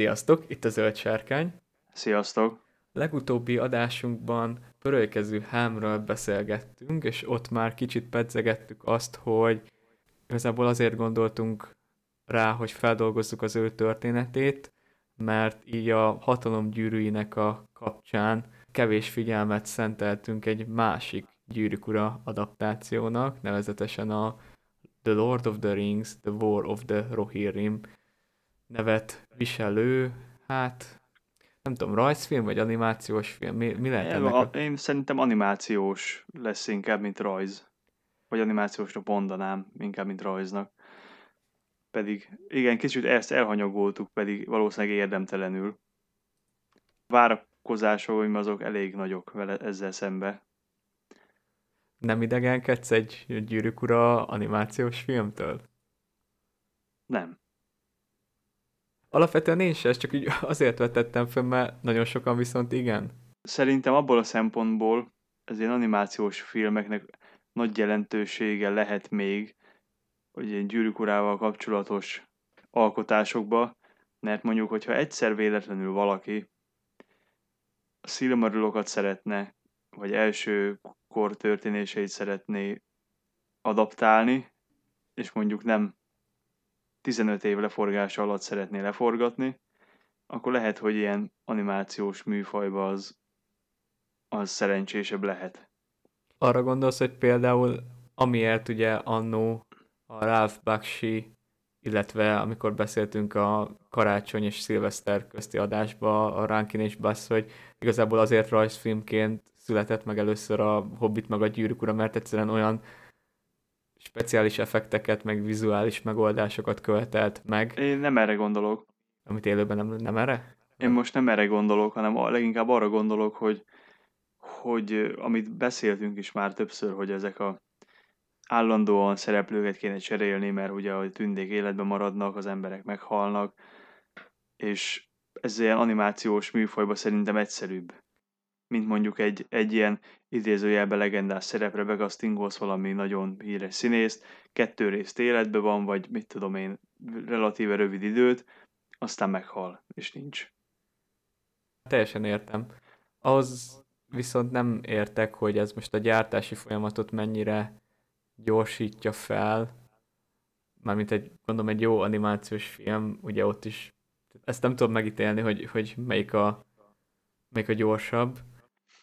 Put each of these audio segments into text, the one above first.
Sziasztok, itt a Zöld Sárkány. Sziasztok! Legutóbbi adásunkban pörölykező hámról beszélgettünk, és ott már kicsit pedzegettük azt, hogy igazából azért gondoltunk rá, hogy feldolgozzuk az ő történetét, mert így a hatalom gyűrűinek a kapcsán kevés figyelmet szenteltünk egy másik gyűrűk ura adaptációnak, nevezetesen a The Lord of the Rings, The War of the Rohirrim nevet viselő, hát nem tudom, rajzfilm vagy animációs film, mi, mi lehet ennek? A... Én szerintem animációs lesz inkább, mint rajz. Vagy animációsnak mondanám, inkább, mint rajznak. Pedig, igen, kicsit ezt elhanyagoltuk, pedig valószínűleg érdemtelenül. Várakozásaim azok elég nagyok vele ezzel szembe. Nem idegenkedsz egy gyűrűk ura animációs filmtől? Nem. Alapvetően én sem, csak így azért vetettem föl, mert nagyon sokan viszont igen. Szerintem abból a szempontból az ilyen animációs filmeknek nagy jelentősége lehet még, hogy ilyen gyűrűk urával kapcsolatos alkotásokba, mert mondjuk, hogyha egyszer véletlenül valaki a Silmarillokat szeretne, vagy első kor történéseit szeretné adaptálni, és mondjuk nem 15 év leforgása alatt szeretné leforgatni, akkor lehet, hogy ilyen animációs műfajba az, az szerencsésebb lehet. Arra gondolsz, hogy például amiért ugye annó a Ralph Bakshi, illetve amikor beszéltünk a karácsony és szilveszter közti adásba a Rankin és Bass, hogy igazából azért rajzfilmként született meg először a Hobbit meg a Gyűrűk ura, mert egyszerűen olyan speciális effekteket, meg vizuális megoldásokat követelt meg. Én nem erre gondolok. Amit élőben nem, nem erre? Én most nem erre gondolok, hanem leginkább arra gondolok, hogy, hogy amit beszéltünk is már többször, hogy ezek a állandóan szereplőket kéne cserélni, mert ugye a tündék életben maradnak, az emberek meghalnak, és ez ilyen animációs műfajban szerintem egyszerűbb mint mondjuk egy, egy ilyen idézőjelbe legendás szerepre begasztingolsz valami nagyon híres színészt, kettő részt életben van, vagy mit tudom én, relatíve rövid időt, aztán meghal, és nincs. Teljesen értem. Az viszont nem értek, hogy ez most a gyártási folyamatot mennyire gyorsítja fel, mármint egy, gondolom egy jó animációs film, ugye ott is, ezt nem tudom megítélni, hogy, hogy melyik a, melyik a gyorsabb,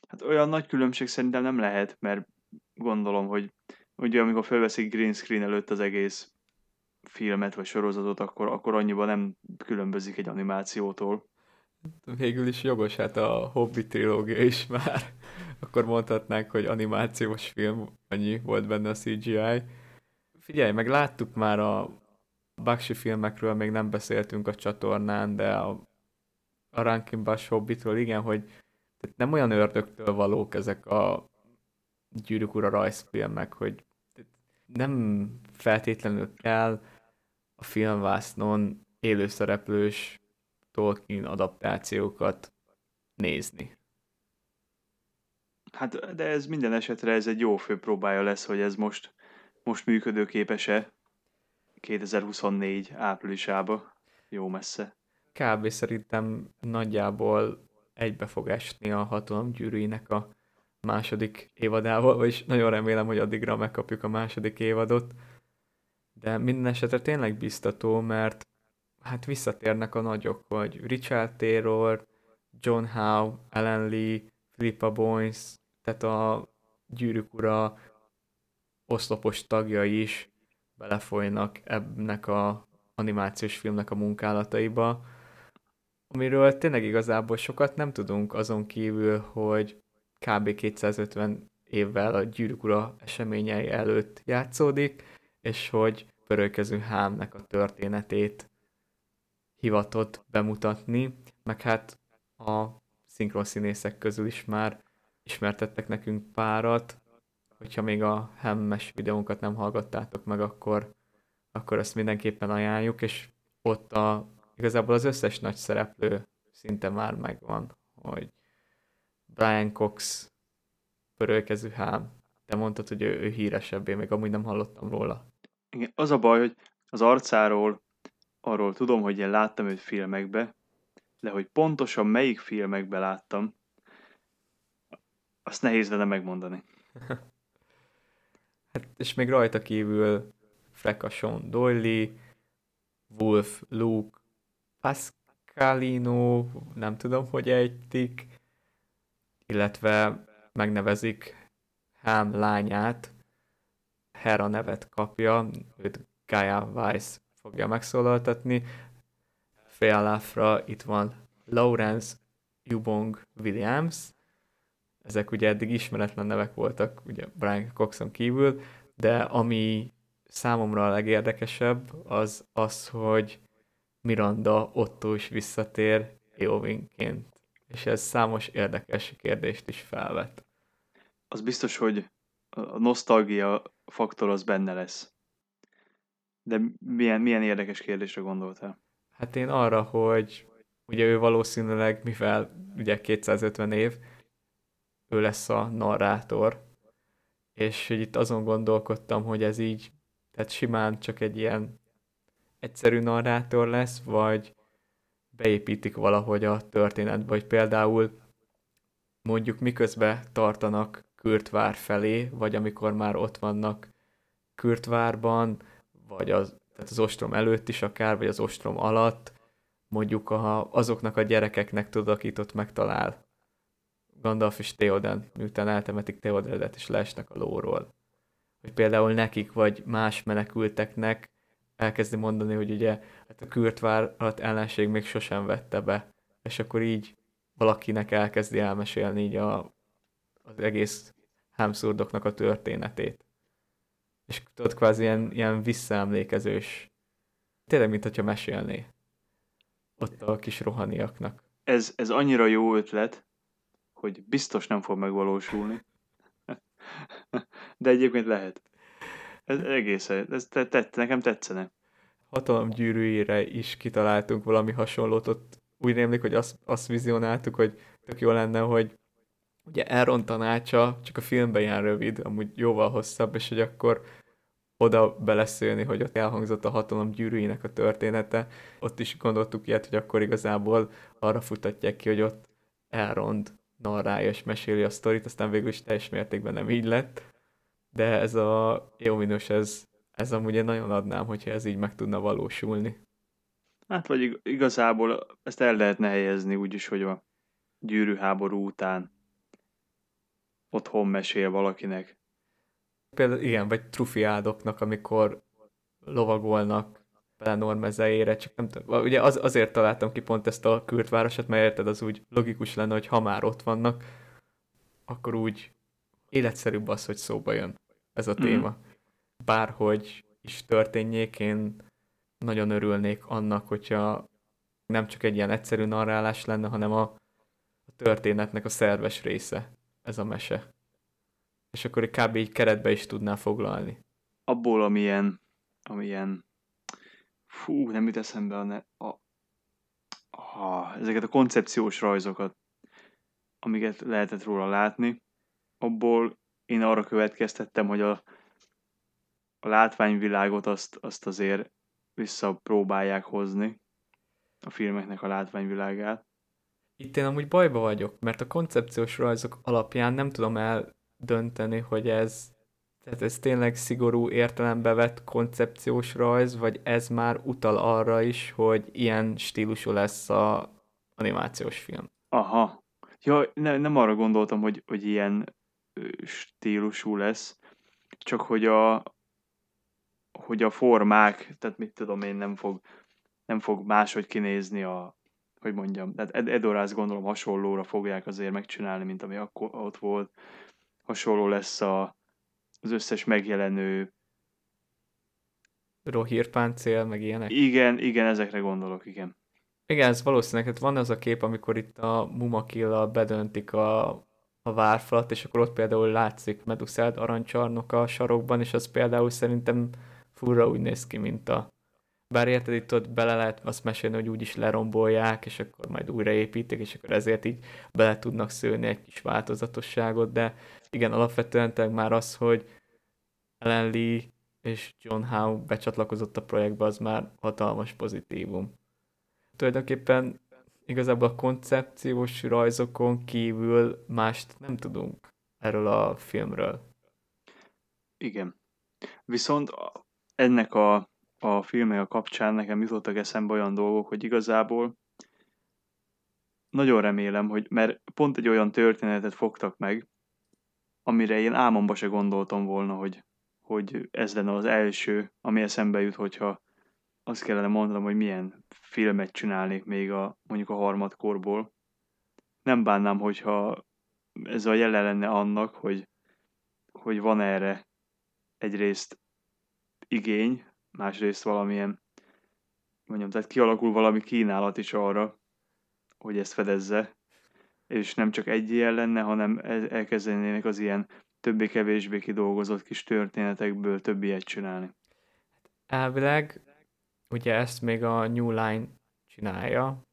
Hát olyan nagy különbség szerintem nem lehet, mert gondolom, hogy ugye amikor felveszik green screen előtt az egész filmet vagy sorozatot, akkor, akkor annyiban nem különbözik egy animációtól. Végül is jogos, hát a Hobbit trilógia is már. Akkor mondhatnánk, hogy animációs film, annyi volt benne a CGI. Figyelj, meg láttuk már a Bakshi filmekről, még nem beszéltünk a csatornán, de a, a Rankin Bash Hobbitról igen, hogy tehát nem olyan ördögtől valók ezek a gyűrűk ura rajzfilmek, hogy nem feltétlenül kell a filmvásznon élőszereplős Tolkien adaptációkat nézni. Hát, de ez minden esetre ez egy jó főpróbája lesz, hogy ez most, most működőképes-e 2024 áprilisába, jó messze. Kb. szerintem nagyjából egybe fog esni a hatalom gyűrűinek a második évadával, vagyis nagyon remélem, hogy addigra megkapjuk a második évadot. De minden esetre tényleg biztató, mert hát visszatérnek a nagyok, hogy Richard Taylor, John Howe, Ellen Lee, Philippa Boynes, tehát a gyűrűk ura oszlopos tagjai is belefolynak ennek a animációs filmnek a munkálataiba amiről tényleg igazából sokat nem tudunk azon kívül, hogy kb. 250 évvel a gyűrűk ura eseményei előtt játszódik, és hogy pörölkező hámnek a történetét hivatott bemutatni, meg hát a szinkronszínészek közül is már ismertettek nekünk párat, hogyha még a hemmes videónkat nem hallgattátok meg, akkor, akkor ezt mindenképpen ajánljuk, és ott a igazából az összes nagy szereplő szinte már megvan, hogy Brian Cox, pörölkező hám, te mondtad, hogy ő, ő híresebb, én még amúgy nem hallottam róla. Igen, az a baj, hogy az arcáról arról tudom, hogy én láttam őt filmekbe, de hogy pontosan melyik filmekben láttam, azt nehéz lenne megmondani. hát, és még rajta kívül Freka Sean Doyle, Wolf, Luke, Pascalino, nem tudom, hogy ejtik, illetve megnevezik Ham lányát, Hera nevet kapja, őt Gaia Weiss fogja megszólaltatni. Féláfra itt van Lawrence Yubong Williams, ezek ugye eddig ismeretlen nevek voltak, ugye Brian Coxon kívül, de ami számomra a legérdekesebb, az az, hogy Miranda Otto is visszatér Eowynként, és ez számos érdekes kérdést is felvet. Az biztos, hogy a nosztalgia faktor az benne lesz. De milyen, milyen érdekes kérdésre gondoltál? Hát én arra, hogy ugye ő valószínűleg, mivel ugye 250 év, ő lesz a narrátor, és hogy itt azon gondolkodtam, hogy ez így, tehát simán csak egy ilyen egyszerű narrátor lesz, vagy beépítik valahogy a történetbe, hogy például mondjuk miközben tartanak Kürtvár felé, vagy amikor már ott vannak Kürtvárban, vagy az, tehát az ostrom előtt is akár, vagy az ostrom alatt, mondjuk a, azoknak a gyerekeknek tudod, akit ott megtalál. Gandalf és Theoden, miután eltemetik Theodenet és leesnek a lóról. Hogy például nekik, vagy más menekülteknek elkezdi mondani, hogy ugye hát a Kürtvárat ellenség még sosem vette be, és akkor így valakinek elkezdi elmesélni így a, az egész hámszurdoknak a történetét. És tudod, kvázi ilyen, ilyen visszaemlékezős. Tényleg, mint hogyha mesélné. Ott a kis rohaniaknak. Ez, ez annyira jó ötlet, hogy biztos nem fog megvalósulni. De egyébként lehet. Ez egészen, ez tett, nekem tetszene. Hatalom gyűrűjére is kitaláltunk valami hasonlót, ott úgy rémlik, hogy azt, azt vizionáltuk, hogy tök jó lenne, hogy ugye Elron tanácsa csak a filmben ilyen rövid, amúgy jóval hosszabb, és hogy akkor oda beleszélni, hogy ott elhangzott a hatalom gyűrűinek a története. Ott is gondoltuk ilyet, hogy akkor igazából arra futatják ki, hogy ott Elrond narrálja és meséli a sztorit, aztán végül is teljes mértékben nem így lett. De ez a Eominos, ez, ez amúgy én nagyon adnám, hogyha ez így meg tudna valósulni. Hát vagy igazából ezt el lehetne helyezni úgyis, hogy a gyűrűháború után otthon mesél valakinek. Például igen, vagy trufiádoknak, amikor lovagolnak Pelenor mezejére, csak nem tudom, ugye az, azért találtam ki pont ezt a kürt városat, mert érted, az úgy logikus lenne, hogy ha már ott vannak, akkor úgy életszerűbb az, hogy szóba jön ez a mhm. téma. Mm. Bárhogy is történjék, én nagyon örülnék annak, hogyha nem csak egy ilyen egyszerű narrálás lenne, hanem a, a történetnek a szerves része ez a mese. És akkor egy kb. így keretbe is tudná foglalni. Abból, amilyen, amilyen fú, nem jut eszembe a, ne, a, a, ezeket a koncepciós rajzokat, amiket lehetett róla látni, abból én arra következtettem, hogy a, a látványvilágot azt, azt azért visszapróbálják hozni, a filmeknek a látványvilágát. Itt én amúgy bajba vagyok, mert a koncepciós rajzok alapján nem tudom eldönteni, hogy ez, tehát ez tényleg szigorú értelembe vett koncepciós rajz, vagy ez már utal arra is, hogy ilyen stílusú lesz a animációs film. Aha. Ja, ne, nem arra gondoltam, hogy, hogy ilyen stílusú lesz, csak hogy a, hogy a formák, tehát mit tudom én, nem fog, nem fog máshogy kinézni a, hogy mondjam, tehát Ed- Edorász gondolom hasonlóra fogják azért megcsinálni, mint ami akkor ott volt. Hasonló lesz a, az összes megjelenő Rohírpáncél, meg ilyenek. Igen, igen, ezekre gondolok, igen. Igen, ez valószínűleg, hát van az a kép, amikor itt a Mumakilla bedöntik a, a várfalat, és akkor ott például látszik Meduszád arancsarnok a sarokban, és az például szerintem furra úgy néz ki, mint a bár érted, itt ott bele lehet azt mesélni, hogy úgyis lerombolják, és akkor majd újraépítik, és akkor ezért így bele tudnak szőni egy kis változatosságot, de igen, alapvetően már az, hogy Ellen Lee és John Howe becsatlakozott a projektbe, az már hatalmas pozitívum. Tulajdonképpen igazából a koncepciós rajzokon kívül mást nem tudunk erről a filmről. Igen. Viszont ennek a, a filmek a kapcsán nekem jutottak eszembe olyan dolgok, hogy igazából nagyon remélem, hogy mert pont egy olyan történetet fogtak meg, amire én álmomba se gondoltam volna, hogy, hogy ez lenne az első, ami eszembe jut, hogyha azt kellene mondanom, hogy milyen filmet csinálnék még a, mondjuk a harmadkorból. Nem bánnám, hogyha ez a jele lenne annak, hogy, hogy van erre egyrészt igény, másrészt valamilyen, mondjam, tehát kialakul valami kínálat is arra, hogy ezt fedezze, és nem csak egy ilyen lenne, hanem elkezdenének az ilyen többé-kevésbé kidolgozott kis történetekből több ilyet csinálni. Elvileg ugye ezt még a New Line csinálja,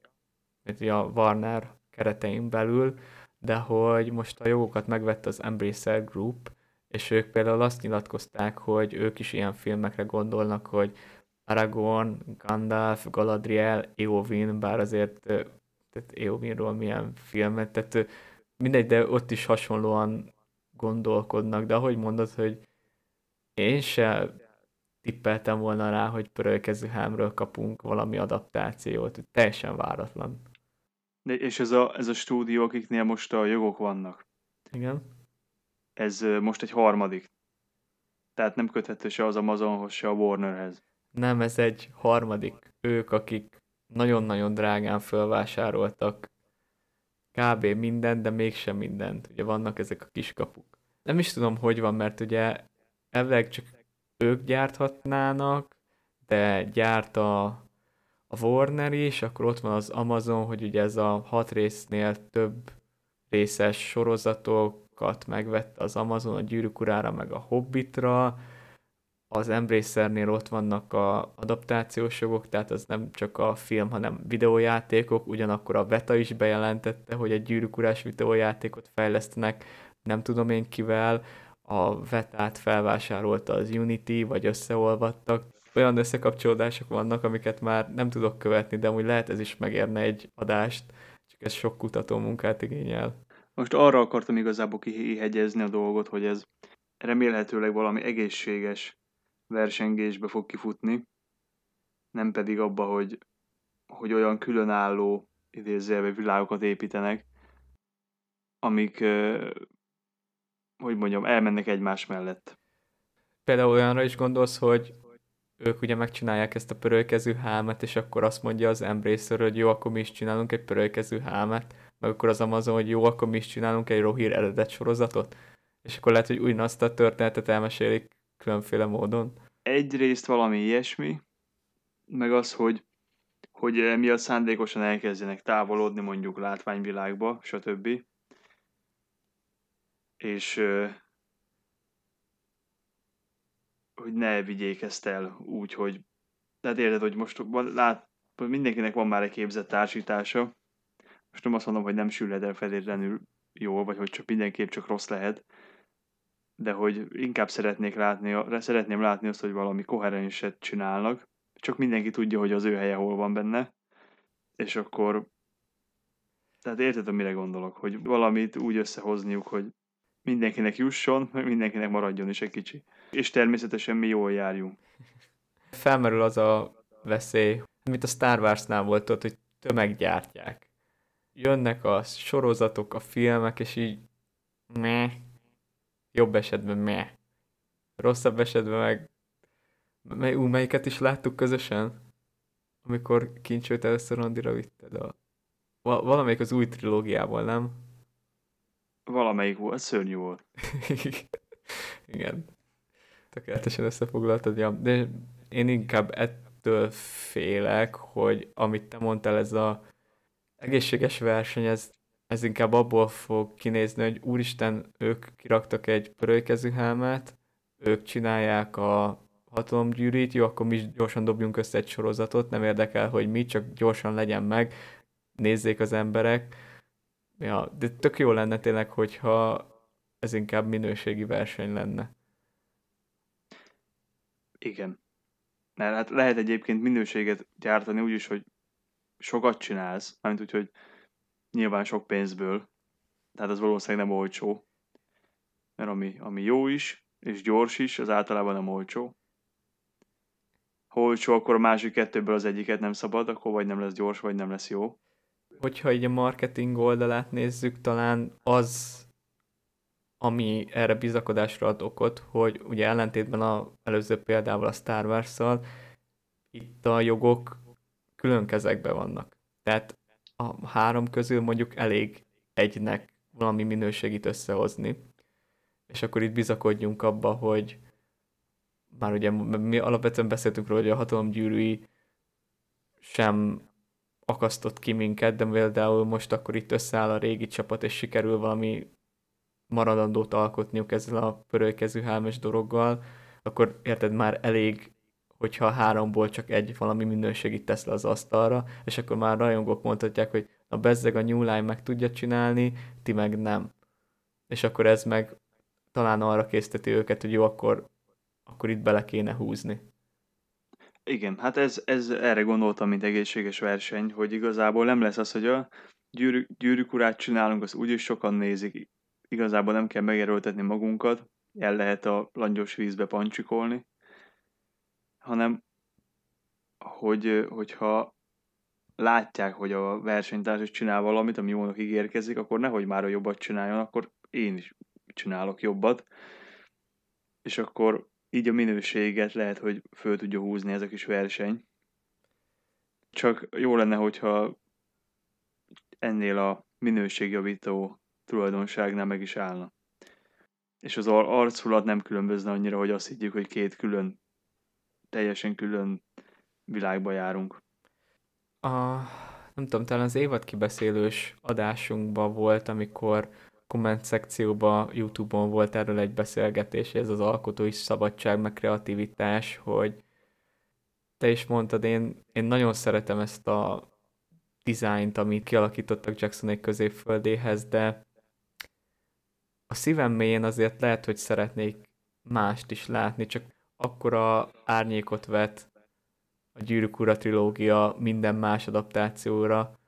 a Warner keretein belül, de hogy most a jogokat megvette az Embracer Group, és ők például azt nyilatkozták, hogy ők is ilyen filmekre gondolnak, hogy Aragorn, Gandalf, Galadriel, Eowyn, bár azért tehát Eowynról milyen filmet, tehát mindegy, de ott is hasonlóan gondolkodnak, de ahogy mondod, hogy én se tippeltem volna rá, hogy pörölkező hámről kapunk valami adaptációt, teljesen váratlan. De és ez a, ez a stúdió, akiknél most a jogok vannak. Igen. Ez most egy harmadik. Tehát nem köthető se az Amazonhoz, se a Warnerhez. Nem, ez egy harmadik. Ők, akik nagyon-nagyon drágán felvásároltak kb. mindent, de mégsem mindent. Ugye vannak ezek a kiskapuk. Nem is tudom, hogy van, mert ugye elvileg csak ők gyárthatnának, de gyárt a, a Warner is, akkor ott van az Amazon, hogy ugye ez a hat résznél több részes sorozatokat megvette az Amazon a Gyűrűk urára, meg a Hobbitra, az Embracernél ott vannak a adaptációs jogok, tehát az nem csak a film, hanem videójátékok, ugyanakkor a Veta is bejelentette, hogy egy gyűrűkurás videójátékot fejlesztenek, nem tudom én kivel, a Vetát felvásárolta az Unity, vagy összeolvadtak. Olyan összekapcsolódások vannak, amiket már nem tudok követni, de úgy lehet ez is megérne egy adást, csak ez sok kutató munkát igényel. Most arra akartam igazából kihegyezni a dolgot, hogy ez remélhetőleg valami egészséges versengésbe fog kifutni, nem pedig abba, hogy, hogy olyan különálló idézőjelbe világokat építenek, amik, hogy mondjam, elmennek egymás mellett. Például olyanra is gondolsz, hogy ők ugye megcsinálják ezt a pörölkező hámet, és akkor azt mondja az Embracer, hogy jó, akkor mi is csinálunk egy pörölkező hámet, meg akkor az Amazon, hogy jó, akkor mi is csinálunk egy Rohir eredet sorozatot, és akkor lehet, hogy ugyanazt a történetet elmesélik különféle módon. Egyrészt valami ilyesmi, meg az, hogy, hogy eh, mi a szándékosan elkezdenek távolodni mondjuk látványvilágba, stb. És hogy ne vigyék ezt el úgy, hogy tehát érted, hogy most lát, mindenkinek van már egy képzett társítása, most nem azt mondom, hogy nem sülhet el feltétlenül jól, vagy hogy csak mindenképp csak rossz lehet, de hogy inkább szeretnék látni, szeretném látni azt, hogy valami koherenset csinálnak, csak mindenki tudja, hogy az ő helye hol van benne, és akkor tehát érted, mire gondolok, hogy valamit úgy összehozniuk, hogy mindenkinek jusson, mindenkinek maradjon is egy kicsi. És természetesen mi jól járjunk. Felmerül az a veszély, mint a Star Wars-nál volt ott, hogy tömeggyártják. Jönnek a sorozatok, a filmek, és így meh, Jobb esetben meh. Rosszabb esetben meg... Mely, ú, melyiket is láttuk közösen? Amikor kincsőt először Andira vitted a... Val- valamelyik az új trilógiából, nem? Valamelyik volt, szörnyű volt. Igen. Tökéletesen összefoglaltad, ja. De én inkább ettől félek, hogy amit te mondtál, ez a egészséges verseny, ez ez inkább abból fog kinézni, hogy úristen, ők kiraktak egy pörölykezű helmet, ők csinálják a hatalomgyűrűt, jó, akkor mi gyorsan dobjunk össze egy sorozatot, nem érdekel, hogy mi, csak gyorsan legyen meg, nézzék az emberek. Ja, de tök jó lenne tényleg, hogyha ez inkább minőségi verseny lenne. Igen. Mert hát lehet egyébként minőséget gyártani úgy is, hogy sokat csinálsz, mármint úgy, hogy nyilván sok pénzből, tehát az valószínűleg nem olcsó, mert ami, ami jó is, és gyors is, az általában nem olcsó. Ha olcsó, akkor a másik kettőből az egyiket nem szabad, akkor vagy nem lesz gyors, vagy nem lesz jó. Hogyha így a marketing oldalát nézzük, talán az, ami erre bizakodásra ad okot, hogy ugye ellentétben az előző példával a Star wars itt a jogok külön kezekben vannak. Tehát a három közül mondjuk elég egynek valami minőségit összehozni. És akkor itt bizakodjunk abba, hogy már ugye mi alapvetően beszéltünk róla, hogy a hatalomgyűrűi sem akasztott ki minket, de például most akkor itt összeáll a régi csapat, és sikerül valami maradandót alkotniuk ezzel a pörőkezű hálmes dologgal, akkor érted már elég, hogyha háromból csak egy valami minőségit tesz le az asztalra, és akkor már rajongók mondhatják, hogy a bezzeg a New Line meg tudja csinálni, ti meg nem. És akkor ez meg talán arra készteti őket, hogy jó, akkor, akkor itt bele kéne húzni. Igen, hát ez, ez erre gondoltam, mint egészséges verseny, hogy igazából nem lesz az, hogy a gyűrű, gyűrűk urát csinálunk, az úgyis sokan nézik, igazából nem kell megerőltetni magunkat, el lehet a langyos vízbe pancsikolni, hanem hogy, hogyha látják, hogy a versenytárs csinál valamit, ami jónak ígérkezik, akkor nehogy már a jobbat csináljon, akkor én is csinálok jobbat, és akkor így a minőséget lehet, hogy föl tudja húzni ez a kis verseny. Csak jó lenne, hogyha ennél a minőségjavító tulajdonságnál meg is állna. És az ar- arculat nem különbözne annyira, hogy azt higgyük, hogy két külön, teljesen külön világba járunk. A, nem tudom, talán az évad kibeszélős adásunkban volt, amikor komment szekcióban, Youtube-on volt erről egy beszélgetés, ez az alkotói szabadság, meg kreativitás, hogy te is mondtad, én, én nagyon szeretem ezt a dizájnt, amit kialakítottak Jacksonék középföldéhez, de a szívem mélyén azért lehet, hogy szeretnék mást is látni, csak akkora árnyékot vet a Gyűrűk Ura trilógia minden más adaptációra,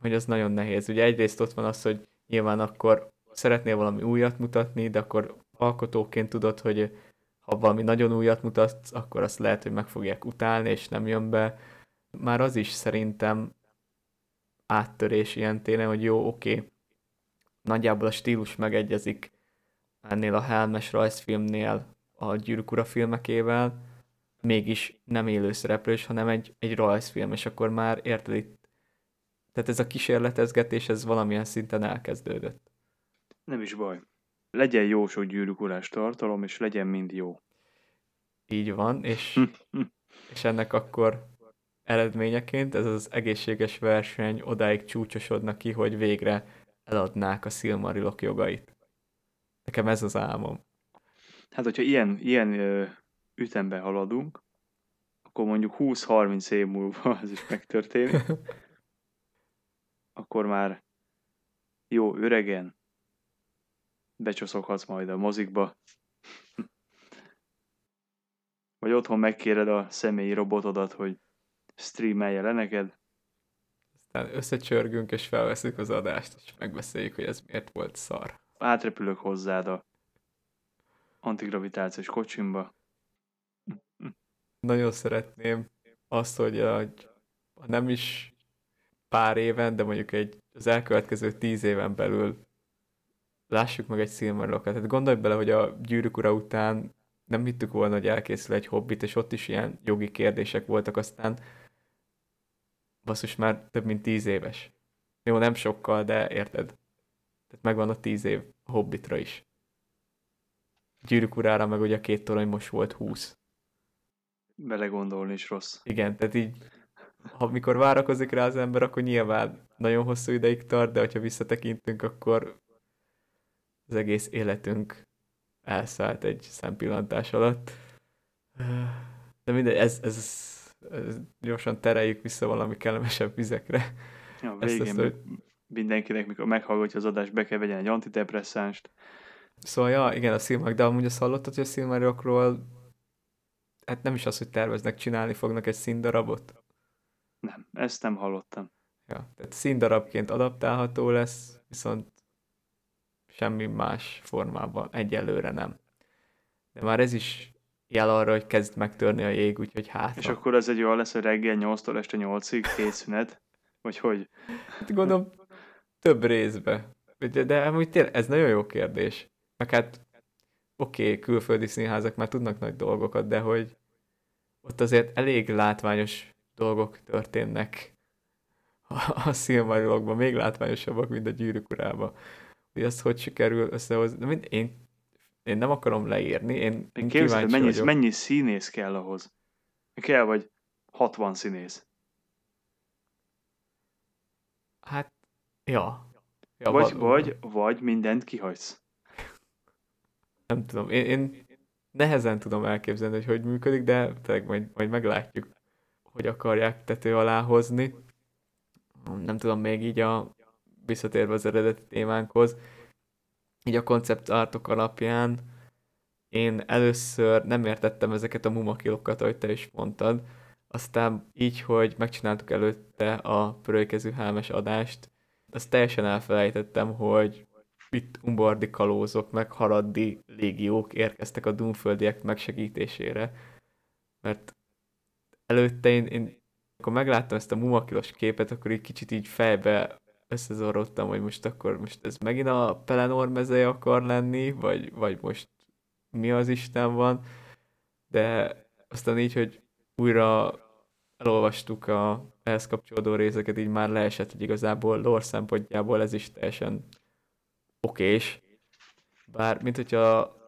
hogy az nagyon nehéz. Ugye egyrészt ott van az, hogy nyilván akkor szeretnél valami újat mutatni, de akkor alkotóként tudod, hogy ha valami nagyon újat mutatsz, akkor azt lehet, hogy meg fogják utálni, és nem jön be. Már az is szerintem áttörés ilyen téren, hogy jó, oké, okay, nagyjából a stílus megegyezik ennél a Helmes rajzfilmnél a Gyűrűk filmekével, mégis nem élő szereplős, hanem egy, egy rajzfilm, és akkor már érted itt, tehát ez a kísérletezgetés, ez valamilyen szinten elkezdődött. Nem is baj. Legyen jó sok gyűrűk tartalom, és legyen mind jó. Így van, és, és ennek akkor eredményeként ez az egészséges verseny odáig csúcsosodna ki, hogy végre eladnák a Silmarilok jogait. Nekem ez az álmom. Hát, hogyha ilyen, ilyen ö, ütemben haladunk, akkor mondjuk 20-30 év múlva ez is megtörténik, akkor már jó öregen becsoszoghatsz majd a mozikba, vagy otthon megkéred a személyi robotodat, hogy streamelje le neked. Aztán összecsörgünk és felveszünk az adást, és megbeszéljük, hogy ez miért volt szar. Átrepülök hozzád a antigravitációs kocsimba. Nagyon szeretném azt, hogy a, nem is pár éven, de mondjuk egy, az elkövetkező tíz éven belül lássuk meg egy szilmarilokat. Tehát gondolj bele, hogy a gyűrűk ura után nem hittük volna, hogy elkészül egy hobbit, és ott is ilyen jogi kérdések voltak, aztán basszus már több mint tíz éves. Jó, nem sokkal, de érted. Tehát megvan a tíz év a Hobbitra is. Gyűrűk urára meg ugye a két torony most volt húsz. Belegondolni is rossz. Igen, tehát így, ha mikor várakozik rá az ember, akkor nyilván nagyon hosszú ideig tart, de ha visszatekintünk, akkor az egész életünk elszállt egy szempillantás alatt. De mindegy, ez, ez gyorsan tereljük vissza valami kellemesebb vizekre. Ja, végén ezt, ezt, mindenkinek, mikor meghallgatja az adást, be kell vegyen egy antidepresszánst. Szóval, ja, igen, a Silmarok, de amúgy azt hallottad, hogy a Silmarokról hát nem is az, hogy terveznek, csinálni fognak egy színdarabot? Nem, ezt nem hallottam. Ja, tehát színdarabként adaptálható lesz, viszont semmi más formában egyelőre nem. De már ez is jel arra, hogy kezd megtörni a jég, úgyhogy hát. És akkor ez egy olyan lesz, hogy reggel 8-tól este 8-ig készünet? Vagy hogy? Hát gondolom több részbe. De, de amúgy tényleg, ez nagyon jó kérdés. Meg hát oké, okay, külföldi színházak már tudnak nagy dolgokat, de hogy ott azért elég látványos dolgok történnek a, a szilmarilokban, még látványosabbak, mint a gyűrűk urában. Hogy azt hogy sikerül összehozni. Én, én nem akarom leírni, én, én Képzeld, mennyi, vagyok. mennyi színész kell ahhoz? Kell, vagy 60 színész. Hát, ja. ja vagy, vagy, vagy mindent kihagysz. Nem tudom, én, én nehezen tudom elképzelni, hogy hogy működik, de tényleg majd, majd meglátjuk, hogy akarják tető alá hozni. Nem tudom, még így a visszatérve az eredeti témánkhoz, így a konceptártok alapján én először nem értettem ezeket a mumakilokat, ahogy te is mondtad, aztán így, hogy megcsináltuk előtte a pörőkező hámes adást, azt teljesen elfelejtettem, hogy itt umbordi kalózok, meg haraddi légiók érkeztek a Dunföldiek megsegítésére. Mert előtte én, én akkor megláttam ezt a mumakilos képet, akkor egy kicsit így fejbe összezorodtam, hogy most akkor most ez megint a Pelenor mezeje akar lenni, vagy, vagy most mi az Isten van, de aztán így, hogy újra elolvastuk a ehhez kapcsolódó részeket, így már leesett, hogy igazából lore szempontjából ez is teljesen okés, bár mint hogyha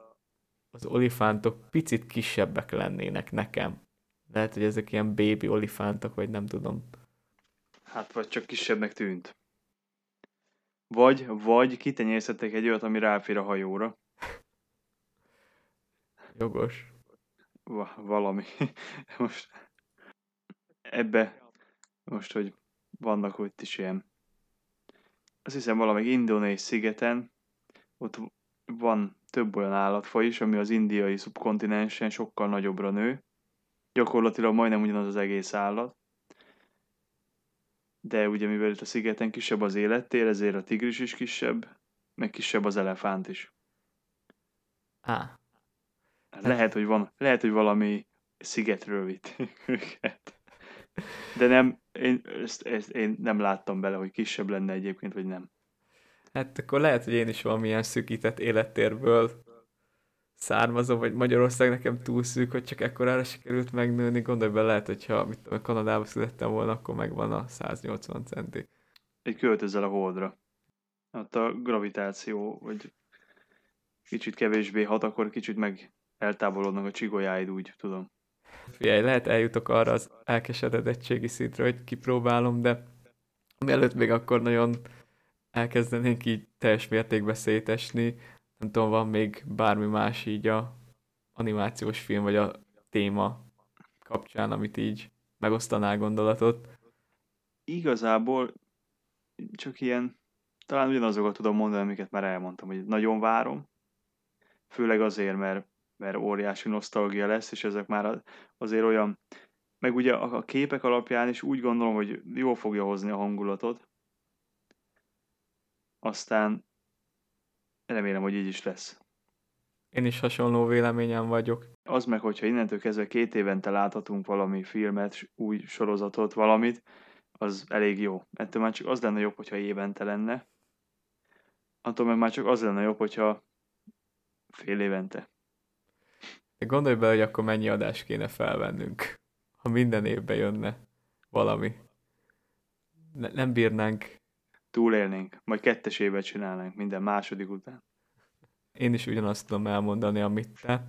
az olifántok picit kisebbek lennének nekem. Lehet, hogy ezek ilyen baby olifántok, vagy nem tudom. Hát, vagy csak kisebbnek tűnt. Vagy, vagy kitenyészettek egy olyat, ami ráfér a hajóra. Jogos. Va- valami. Most ebbe, most, hogy vannak ott is ilyen azt hiszem valamelyik indonéz szigeten, ott van több olyan állatfaj is, ami az indiai szubkontinensen sokkal nagyobbra nő. Gyakorlatilag majdnem ugyanaz az egész állat. De ugye mivel itt a szigeten kisebb az élettér, ezért a tigris is kisebb, meg kisebb az elefánt is. Á. Lehet, hogy van, lehet, hogy valami szigetről vitt őket. De nem, én, ezt, ezt, én nem láttam bele, hogy kisebb lenne egyébként, vagy nem. Hát akkor lehet, hogy én is valamilyen szűkített élettérből származom, vagy Magyarország nekem túl szűk, hogy csak ekkorára sikerült megnőni. Gondolj be, lehet, hogyha mit tudom, Kanadába születtem volna, akkor megvan a 180 centi. Egy költözzel a holdra. Hát a gravitáció, vagy kicsit kevésbé hat, akkor kicsit meg eltávolodnak a csigolyáid, úgy tudom. Figyelj, lehet eljutok arra az elkeseredettségi szintre, hogy kipróbálom, de mielőtt még akkor nagyon elkezdenénk így teljes mértékben szétesni, nem tudom, van még bármi más így a animációs film, vagy a téma kapcsán, amit így megosztanál gondolatot? Igazából csak ilyen, talán ugyanazokat tudom mondani, amiket már elmondtam, hogy nagyon várom, főleg azért, mert mert óriási nosztalgia lesz, és ezek már azért olyan, meg ugye a képek alapján is úgy gondolom, hogy jól fogja hozni a hangulatot. Aztán remélem, hogy így is lesz. Én is hasonló véleményem vagyok. Az meg, hogyha innentől kezdve két évente láthatunk valami filmet, új sorozatot, valamit, az elég jó. Ettől már csak az lenne jobb, hogyha évente lenne. Attól meg már csak az lenne jobb, hogyha fél évente. Gondolj bele, hogy akkor mennyi adást kéne felvennünk, ha minden évben jönne valami. Ne, nem bírnánk. Túlélnénk, majd kettes évet csinálnánk minden második után. Én is ugyanazt tudom elmondani, amit te.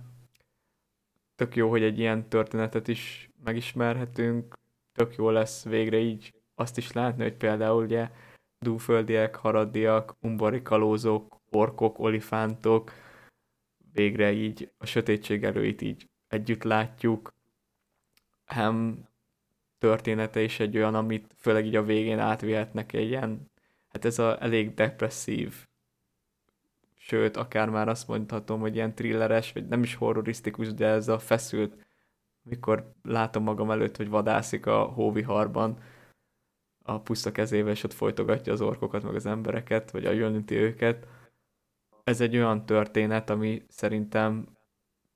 Tök jó, hogy egy ilyen történetet is megismerhetünk. Tök jó lesz végre így azt is látni, hogy például ugye dúföldiek, haraddiak, umbari kalózok, orkok, olifántok, végre így a sötétség erőit így együtt látjuk. Hem története is egy olyan, amit főleg így a végén átvihetnek egy ilyen, hát ez a elég depresszív, sőt, akár már azt mondhatom, hogy ilyen thrilleres, vagy nem is horrorisztikus, de ez a feszült, mikor látom magam előtt, hogy vadászik a hóviharban, a puszta kezével, és ott folytogatja az orkokat, meg az embereket, vagy agyonüti őket. Ez egy olyan történet, ami szerintem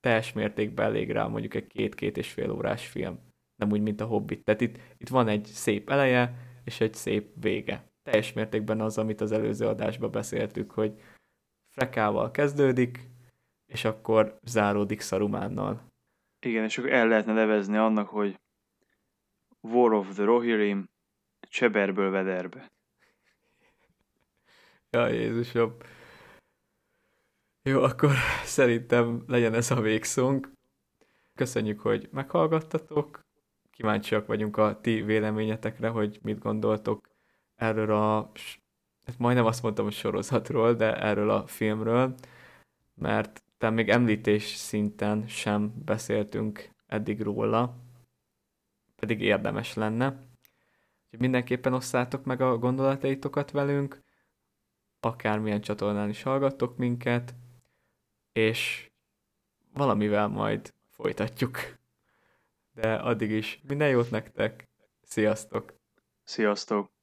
teljes mértékben elég rá mondjuk egy két-két és fél órás film. Nem úgy, mint a Hobbit. Tehát itt, itt van egy szép eleje, és egy szép vége. Teljes mértékben az, amit az előző adásban beszéltük, hogy Frekával kezdődik, és akkor záródik Sarumánnal. Igen, és akkor el lehetne nevezni annak, hogy War of the Rohirrim, Cseberből Vederbe. Ja, Jézusom. Jó, akkor szerintem legyen ez a végszónk. Köszönjük, hogy meghallgattatok. Kíváncsiak vagyunk a ti véleményetekre, hogy mit gondoltok erről a, hát majdnem azt mondtam a sorozatról, de erről a filmről, mert tehát még említés szinten sem beszéltünk eddig róla, pedig érdemes lenne. Úgyhogy mindenképpen osszátok meg a gondolataitokat velünk, akármilyen csatornán is hallgattok minket, és valamivel majd folytatjuk. De addig is minden jót nektek, sziasztok! Sziasztok!